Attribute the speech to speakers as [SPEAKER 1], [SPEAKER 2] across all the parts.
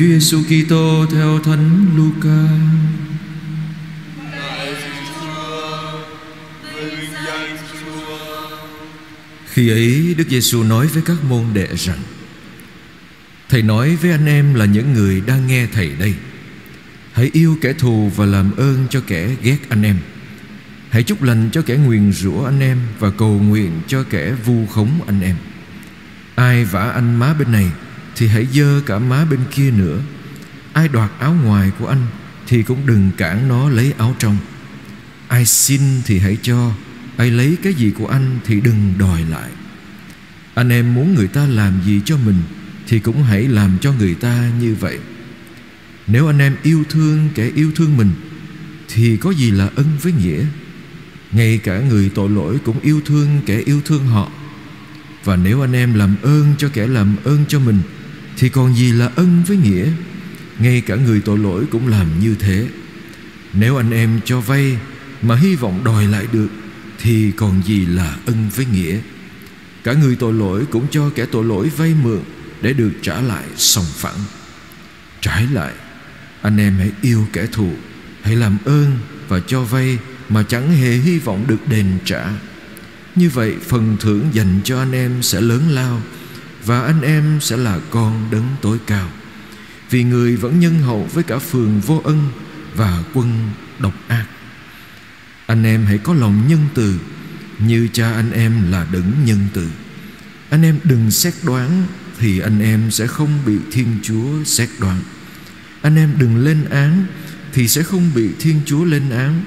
[SPEAKER 1] Chúa Giêsu Kitô theo Thánh Luca. Khi ấy, Đức Giêsu nói với các môn đệ rằng, Thầy nói với anh em là những người đang nghe Thầy đây. Hãy yêu kẻ thù và làm ơn cho kẻ ghét anh em. Hãy chúc lành cho kẻ nguyền rủa anh em Và cầu nguyện cho kẻ vu khống anh em. Ai vả anh má bên này thì hãy dơ cả má bên kia nữa. Ai đoạt áo ngoài của anh Thì cũng đừng cản nó lấy áo trong. Ai xin thì hãy cho, Ai lấy cái gì của anh thì đừng đòi lại. Anh em muốn người ta làm gì cho mình Thì cũng hãy làm cho người ta như vậy. Nếu anh em yêu thương kẻ yêu thương mình Thì có gì là ân với nghĩa? Ngay cả người tội lỗi cũng yêu thương kẻ yêu thương họ. Và nếu anh em làm ơn cho kẻ làm ơn cho mình thì còn gì là ân với nghĩa? Ngay cả người tội lỗi cũng làm như thế. Nếu anh em cho vay Mà hy vọng đòi lại được, thì còn gì là ân với nghĩa? Cả người tội lỗi cũng cho kẻ tội lỗi vay mượn để được trả lại sòng phẳng. Trái lại, anh em hãy yêu kẻ thù, hãy làm ơn và cho vay mà chẳng hề hy vọng được đền trả. Như vậy, phần thưởng dành cho anh em sẽ lớn lao và anh em sẽ là con đấng tối cao. Vì người vẫn nhân hậu với cả phường vô ân và quân độc ác. Anh em hãy có lòng nhân từ, Như cha anh em là đấng nhân từ. Anh em đừng xét đoán Thì anh em sẽ không bị Thiên Chúa xét đoán. Anh em đừng lên án Thì sẽ không bị Thiên Chúa lên án.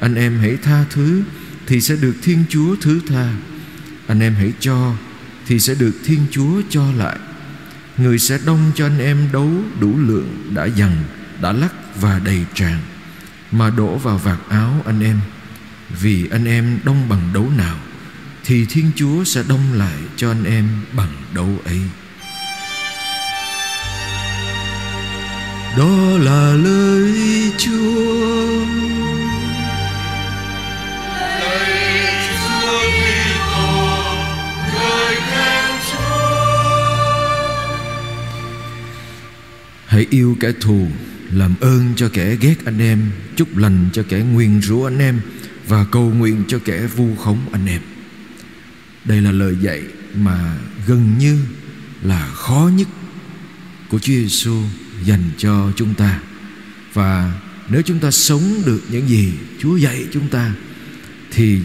[SPEAKER 1] Anh em hãy tha thứ Thì sẽ được Thiên Chúa thứ tha. Anh em hãy cho thì sẽ được Thiên Chúa cho lại. Người sẽ đông cho anh em đấu đủ lượng Đã dằn, đã lắc và đầy tràn mà đổ vào vạt áo anh em. Vì anh em đông bằng đấu nào thì thiên chúa sẽ đông lại cho anh em bằng đấu ấy. Đó là lời chúa. Yêu kẻ thù, làm ơn cho kẻ ghét anh em, chúc lành cho kẻ nguyền rủa anh em, và cầu nguyện cho kẻ vu khống anh em. Đây là lời dạy mà gần như là khó nhất của Chúa Giêsu dành cho chúng ta. Và nếu chúng ta sống được những gì Chúa dạy chúng ta, thì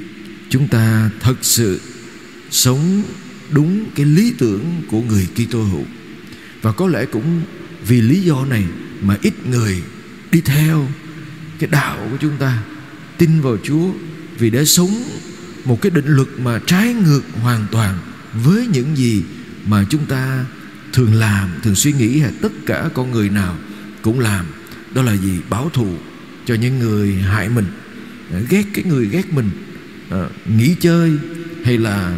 [SPEAKER 1] chúng ta thật sự sống đúng cái lý tưởng của người Kitô hữu. Và có lẽ cũng vì lý do này mà ít người đi theo cái đạo của chúng ta tin vào Chúa vì để sống một cái định luật mà trái ngược hoàn toàn với những gì mà chúng ta thường làm thường suy nghĩ hay tất cả con người nào cũng làm. Đó là gì? Báo thù cho những người hại mình ghét cái người ghét mình à, nghỉ chơi hay là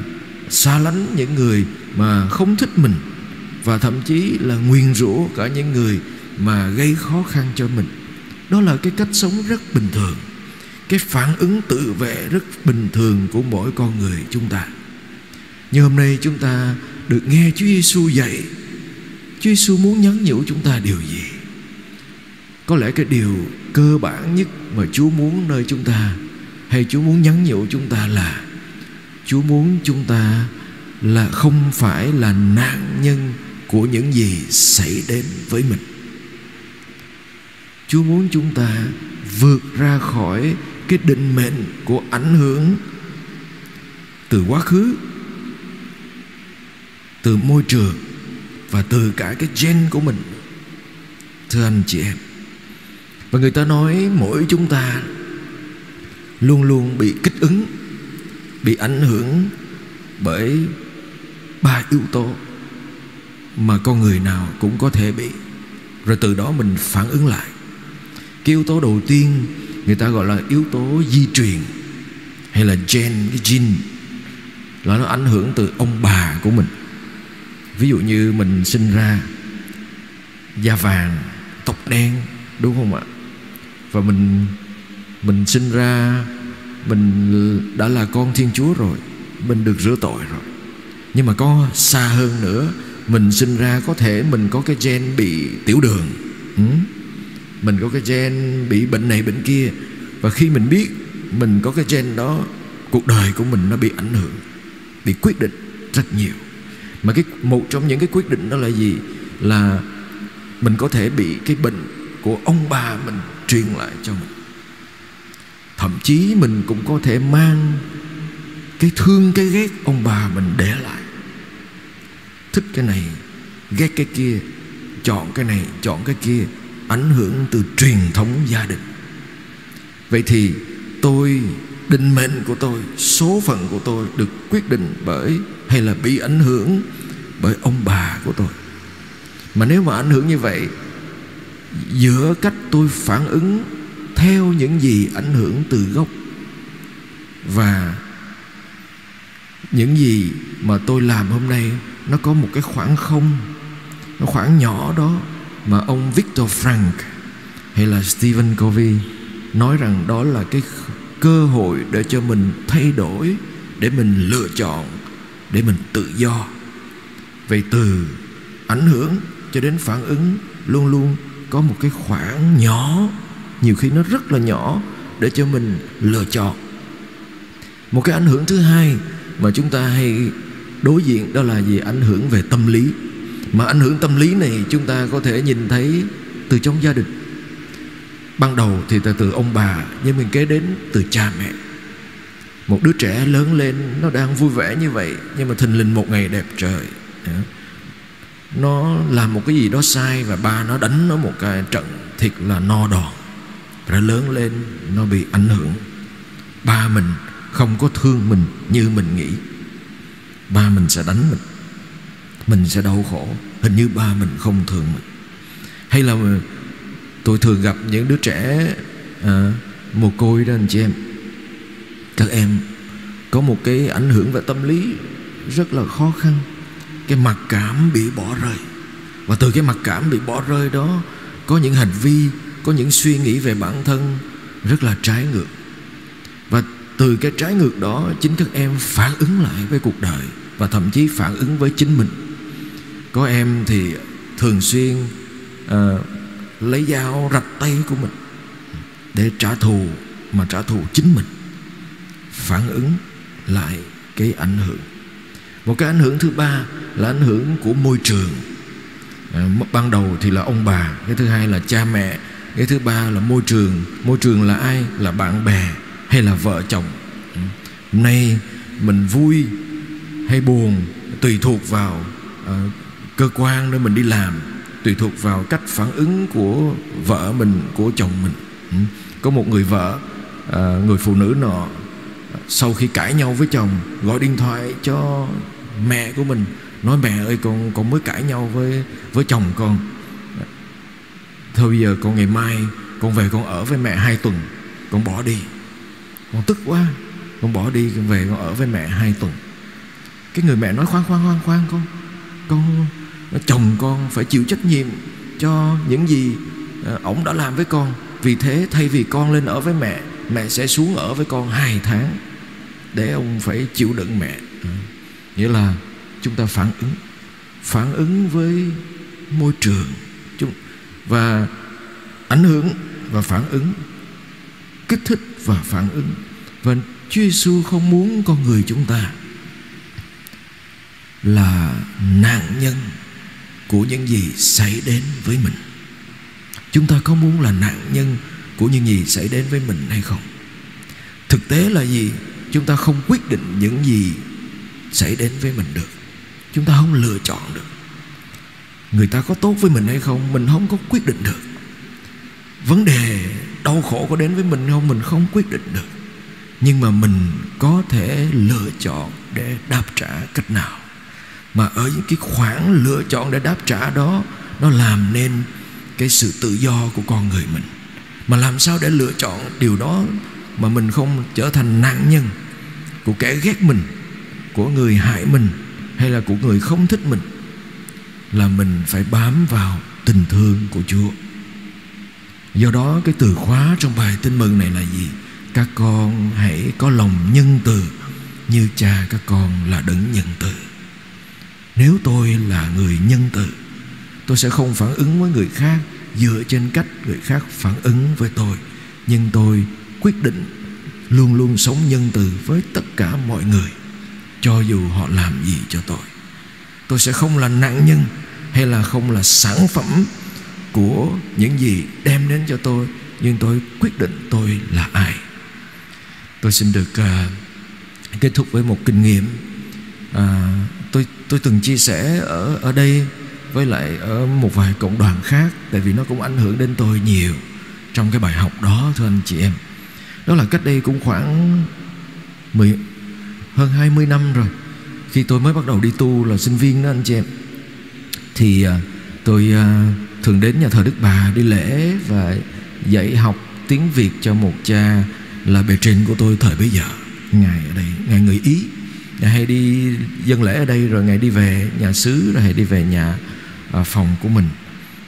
[SPEAKER 1] xa lánh những người mà không thích mình và thậm chí là nguyền rủa cả những người mà gây khó khăn cho mình. Đó là cái cách sống rất bình thường. Cái phản ứng tự vệ rất bình thường của mỗi con người chúng ta. Nhưng hôm nay chúng ta được nghe Chúa Giêsu dạy, Chúa Giêsu muốn nhắn nhủ chúng ta điều gì? Có lẽ cái điều cơ bản nhất mà Chúa muốn nơi chúng ta, hay Chúa muốn nhắn nhủ chúng ta là, Chúa muốn chúng ta là không phải là nạn nhân của những gì xảy đến với mình. Chúa muốn chúng ta vượt ra khỏi cái định mệnh của ảnh hưởng từ quá khứ, từ môi trường và từ cả cái gen của mình. Thưa anh chị em, và người ta nói mỗi chúng ta luôn luôn bị kích ứng, bị ảnh hưởng bởi ba yếu tố mà con người nào cũng có thể bị. Rồi từ đó mình phản ứng lại. Cái yếu tố đầu tiên người ta gọi là yếu tố di truyền hay là gen, cái gene, là nó ảnh hưởng từ ông bà của mình. Ví dụ như mình sinh ra da vàng, tóc đen, đúng không ạ? Và mình mình sinh ra, mình đã là con thiên chúa rồi, mình được rửa tội rồi. Nhưng mà có xa hơn nữa mình sinh ra có thể mình có cái gen bị tiểu đường. Ừ? mình có cái gen bị bệnh này bệnh kia. Và khi mình biết mình có cái gen đó, cuộc đời của mình nó bị ảnh hưởng, bị quyết định rất nhiều. Mà cái, một trong những cái quyết định đó là gì? Là mình có thể bị cái bệnh của ông bà mình truyền lại cho mình. Thậm chí mình cũng có thể mang cái thương, cái ghét ông bà mình để lại thích cái này, ghét cái kia, chọn cái này, chọn cái kia, ảnh hưởng từ truyền thống gia đình. Vậy thì tôi, định mệnh của tôi, số phận của tôi được quyết định bởi, hay là bị ảnh hưởng bởi ông bà của tôi. Mà nếu mà ảnh hưởng như vậy, giữa cách tôi phản ứng theo những gì ảnh hưởng từ gốc và những gì mà tôi làm hôm nay nó có một cái khoảng không nó khoảng nhỏ đó mà ông Victor Frank hay là Stephen Covey nói rằng đó là cái cơ hội để cho mình thay đổi, để mình lựa chọn, để mình tự do. Vậy từ ảnh hưởng cho đến phản ứng, luôn luôn có một cái khoảng nhỏ, nhiều khi nó rất là nhỏ, để cho mình lựa chọn. Một cái ảnh hưởng thứ hai mà chúng ta hay đối diện đó là gì ảnh hưởng về tâm lý. Mà ảnh hưởng tâm lý này chúng ta có thể nhìn thấy từ trong gia đình. Ban đầu thì từ, từ ông bà nhưng mình kế đến từ cha mẹ. Một đứa trẻ lớn lên nó đang vui vẻ như vậy nhưng mà thình lình một ngày đẹp trời. Nó làm một cái gì đó sai và ba nó đánh nó một cái trận thiệt là no đòn. Rồi lớn lên nó bị ảnh hưởng. Ba mình không có thương mình như mình nghĩ ba mình sẽ đánh mình. Mình sẽ đau khổ. Hình như ba mình không thương mình. Hay là tôi thường gặp những đứa trẻ à, mồ côi đó anh chị em. Các em có một cái ảnh hưởng về tâm lý rất là khó khăn. Cái mặc cảm bị bỏ rơi. Và từ cái mặc cảm bị bỏ rơi đó có những hành vi có những suy nghĩ về bản thân rất là trái ngược từ cái trái ngược đó chính các em phản ứng lại với cuộc đời và thậm chí phản ứng với chính mình. Có em thì thường xuyên uh, lấy dao rạch tay của mình để trả thù mà trả thù chính mình. Phản ứng lại cái ảnh hưởng. Một cái ảnh hưởng thứ ba là ảnh hưởng của môi trường. À, ban đầu thì là ông bà cái thứ hai là cha mẹ cái thứ ba là môi trường. Môi trường là ai? Là bạn bè hay là vợ chồng. Ừ. Hôm nay mình vui hay buồn tùy thuộc vào uh, cơ quan nơi mình đi làm tùy thuộc vào cách phản ứng của vợ mình của chồng mình. Ừ. có một người vợ uh, người phụ nữ nọ sau khi cãi nhau với chồng gọi điện thoại cho mẹ của mình nói mẹ ơi con con mới cãi nhau với với chồng con. Thôi bây giờ con ngày mai con về con ở với mẹ hai tuần con bỏ đi con tức quá. Con bỏ đi, con về con ở với mẹ hai tuần. Cái người mẹ nói khoan khoan khoan khoan con. Con chồng con phải chịu trách nhiệm cho những gì ờ, ổng đã làm với con. Vì thế, thay vì con lên ở với mẹ mẹ sẽ xuống ở với con hai tháng để ông phải chịu đựng mẹ. Ừ. Nghĩa là chúng ta phản ứng phản ứng với môi trường chúng và ảnh hưởng và phản ứng, kích thích và phản ứng. Và Chúa Giêsu không muốn con người chúng ta là nạn nhân của những gì xảy đến với mình. Chúng ta có muốn là nạn nhân của những gì xảy đến với mình hay không? Thực tế là gì? Chúng ta không quyết định những gì xảy đến với mình được. Chúng ta không lựa chọn được. Người ta có tốt với mình hay không, mình không có quyết định được vấn đề đau khổ có đến với mình không? Mình không quyết định được. Nhưng mà mình có thể lựa chọn để đáp trả cách nào. Mà ở những cái khoảng lựa chọn để đáp trả đó, nó làm nên cái sự tự do của con người mình. Mà làm sao để lựa chọn điều đó mà mình không trở thành nạn nhân của kẻ ghét mình, của người hại mình hay là của người không thích mình? Là mình phải bám vào tình thương của Chúa. Do đó cái từ khóa trong bài tin mừng này là gì? Các con hãy có lòng nhân từ như cha các con là đấng nhân từ. nếu tôi là người nhân từ, tôi sẽ không phản ứng với người khác dựa trên cách người khác phản ứng với tôi nhưng tôi quyết định luôn luôn sống nhân từ với tất cả mọi người, cho dù họ làm gì cho tôi tôi sẽ không là nạn nhân hay là không là sản phẩm của những gì đem đến cho tôi nhưng tôi quyết định tôi là ai. Tôi xin được uh, kết thúc với một kinh nghiệm. Uh, tôi tôi từng chia sẻ ở ở đây với lại ở một vài cộng đoàn khác tại vì nó cũng ảnh hưởng đến tôi nhiều trong cái bài học đó thưa anh chị em. Đó là cách đây cũng khoảng 10, hơn 20 năm rồi. Khi tôi mới bắt đầu đi tu là sinh viên đó anh chị em thì uh, tôi uh, thường đến nhà thờ Đức Bà đi lễ và dạy học tiếng Việt cho một cha là bề trên của tôi thời bấy giờ. Ngài ở đây ngài người Ý. Ngài hay đi dân lễ ở đây rồi ngài đi về nhà xứ rồi hay đi về nhà à, phòng của mình.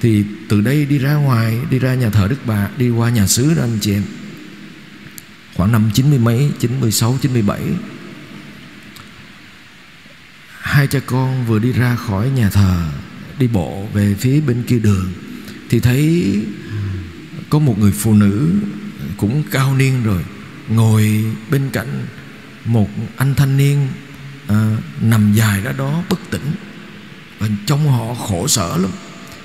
[SPEAKER 1] Thì từ đây đi ra ngoài đi ra nhà thờ Đức Bà đi qua nhà xứ đó anh chị em. Khoảng năm chín mươi mấy chín mươi sáu chín mươi bảy hai cha con vừa đi ra khỏi nhà thờ đi bộ về phía bên kia đường thì thấy có một người phụ nữ cũng cao niên rồi ngồi bên cạnh một anh thanh niên à, nằm dài ra đó bất tỉnh. Và trong họ khổ sở lắm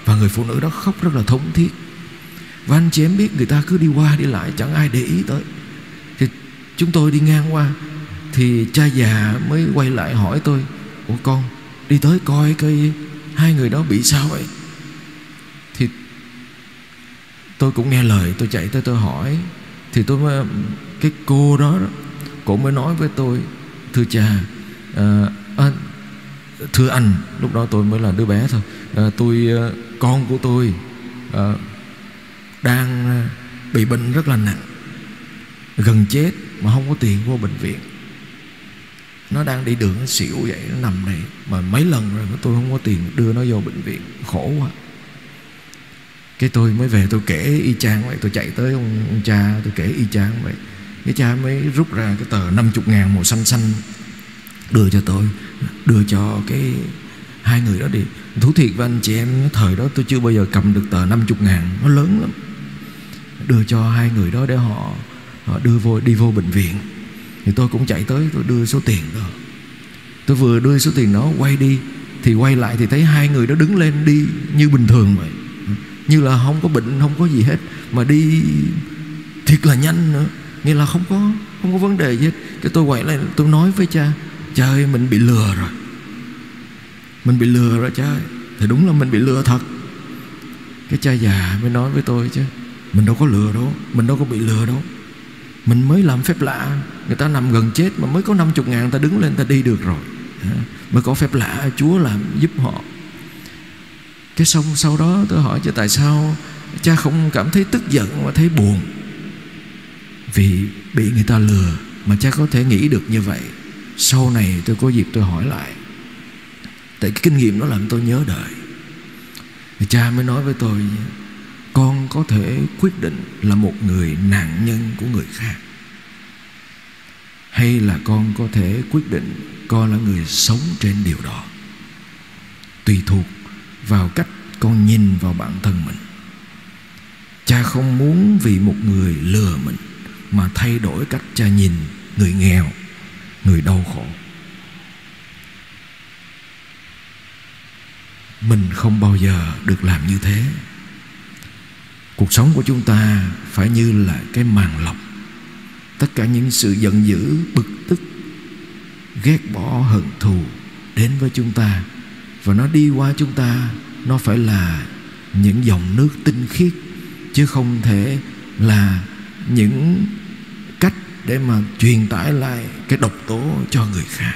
[SPEAKER 1] và người phụ nữ đó khóc rất là thống thiết. Và anh chị em biết người ta cứ đi qua đi lại chẳng ai để ý tới. Thì chúng tôi đi ngang qua thì cha già mới quay lại hỏi tôi ủa con đi tới coi cái hai người đó bị sao vậy? Thì tôi cũng nghe lời tôi chạy tới tôi hỏi. Thì tôi mới cái cô đó cô mới nói với tôi thưa cha à, à, thưa anh. Lúc đó tôi mới là đứa bé thôi. À, tôi ờ, con của tôi à, đang bị bệnh rất là nặng gần chết mà không có tiền vô bệnh viện nó đang đi đường nó xỉu vậy nó nằm này. Mà mấy lần rồi mà tôi không có tiền đưa nó vô bệnh viện khổ quá. Cái tôi mới về tôi kể y chang vậy tôi chạy tới ông, ông cha tôi kể y chang vậy. Cái cha mới rút ra cái tờ 50 ngàn màu xanh xanh đưa cho tôi đưa cho cái hai người đó đi. Thú thiệt với anh chị em thời đó tôi chưa bao giờ cầm được tờ 50 ngàn nó lớn lắm. Đưa cho hai người đó để họ, họ đưa vô đi vô bệnh viện thì tôi cũng chạy tới, tôi đưa số tiền đó. Tôi vừa đưa số tiền đó quay đi, thì quay lại thì thấy hai người đó đứng lên đi như bình thường vậy. Như là không có bệnh, không có gì hết, mà đi thiệt là nhanh nữa. Nghĩa là không có không có vấn đề gì hết. Cái tôi quay lại, tôi nói với cha cha ơi, mình bị lừa rồi. Mình bị lừa rồi, cha ơi. Thì đúng là mình bị lừa thật. Cái cha già mới nói với tôi chứ, mình đâu có lừa đâu, mình đâu có bị lừa đâu mình mới làm phép lạ. Người ta nằm gần chết mà mới có 50 ngàn Ta đứng lên ta đi được rồi. Mới có phép lạ, Chúa làm giúp họ. Cái xong sau đó tôi hỏi cho tại sao Cha không cảm thấy tức giận Mà thấy buồn? Vì bị người ta lừa Mà cha có thể nghĩ được như vậy. Sau này tôi có dịp tôi hỏi lại. Tại cái kinh nghiệm đó làm tôi nhớ đời. Thì Cha mới nói với tôi con có thể quyết định là một người nạn nhân của người khác. Hay là con có thể quyết định con là người sống trên điều đó. Tùy thuộc vào cách con nhìn vào bản thân mình. Cha không muốn vì một người lừa mình mà thay đổi cách cha nhìn người nghèo, người đau khổ. Mình không bao giờ được làm như thế cuộc sống của chúng ta phải như là cái màn lọc. Tất cả những sự giận dữ, bực tức, ghét bỏ, hận thù đến với chúng ta. Và nó đi qua chúng ta, nó phải là những dòng nước tinh khiết, chứ không thể là những cách để mà truyền tải lại cái độc tố cho người khác.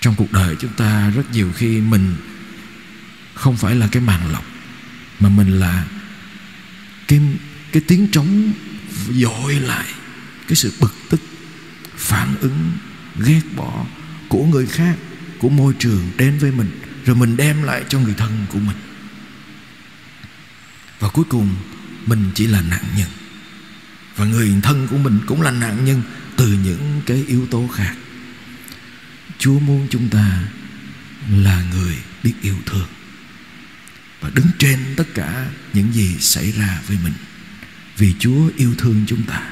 [SPEAKER 1] Trong cuộc đời chúng ta, rất nhiều khi mình không phải là cái màn lọc mà mình là cái cái tiếng trống dội lại, cái sự bực tức, phản ứng, ghét bỏ của người khác, của môi trường đến với mình, rồi mình đem lại cho người thân của mình. Và cuối cùng, mình chỉ là nạn nhân. Và người thân của mình cũng là nạn nhân từ những cái yếu tố khác. Chúa muốn chúng ta là người biết yêu thương và đứng trên tất cả những gì xảy ra với mình. Vì Chúa yêu thương chúng ta.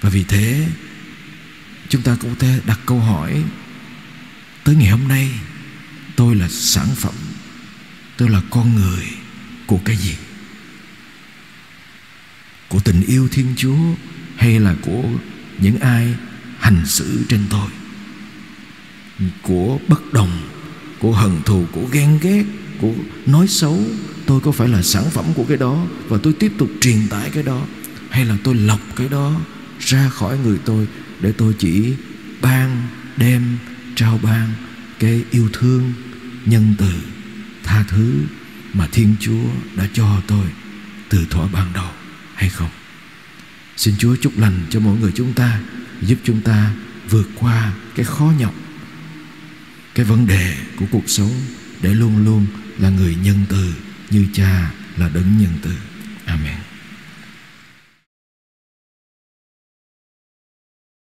[SPEAKER 1] Và vì thế, chúng ta cũng thể đặt câu hỏi, tới ngày hôm nay, tôi là sản phẩm, tôi là con người của cái gì? Của tình yêu thiên chúa hay là của những ai hành xử trên tôi? Của bất đồng của hận thù, của ghen ghét, của nói xấu, tôi có phải là sản phẩm của cái đó và tôi tiếp tục truyền tải cái đó? Hay là tôi lọc cái đó ra khỏi người tôi để tôi chỉ ban, đem, trao ban cái yêu thương nhân từ, tha thứ mà thiên chúa đã cho tôi từ thuở ban đầu, hay không? Xin chúa chúc lành cho mỗi người chúng ta, giúp chúng ta vượt qua cái khó nhọc cái vấn đề của cuộc sống để luôn luôn là người nhân từ, như cha là đấng nhân từ. Amen.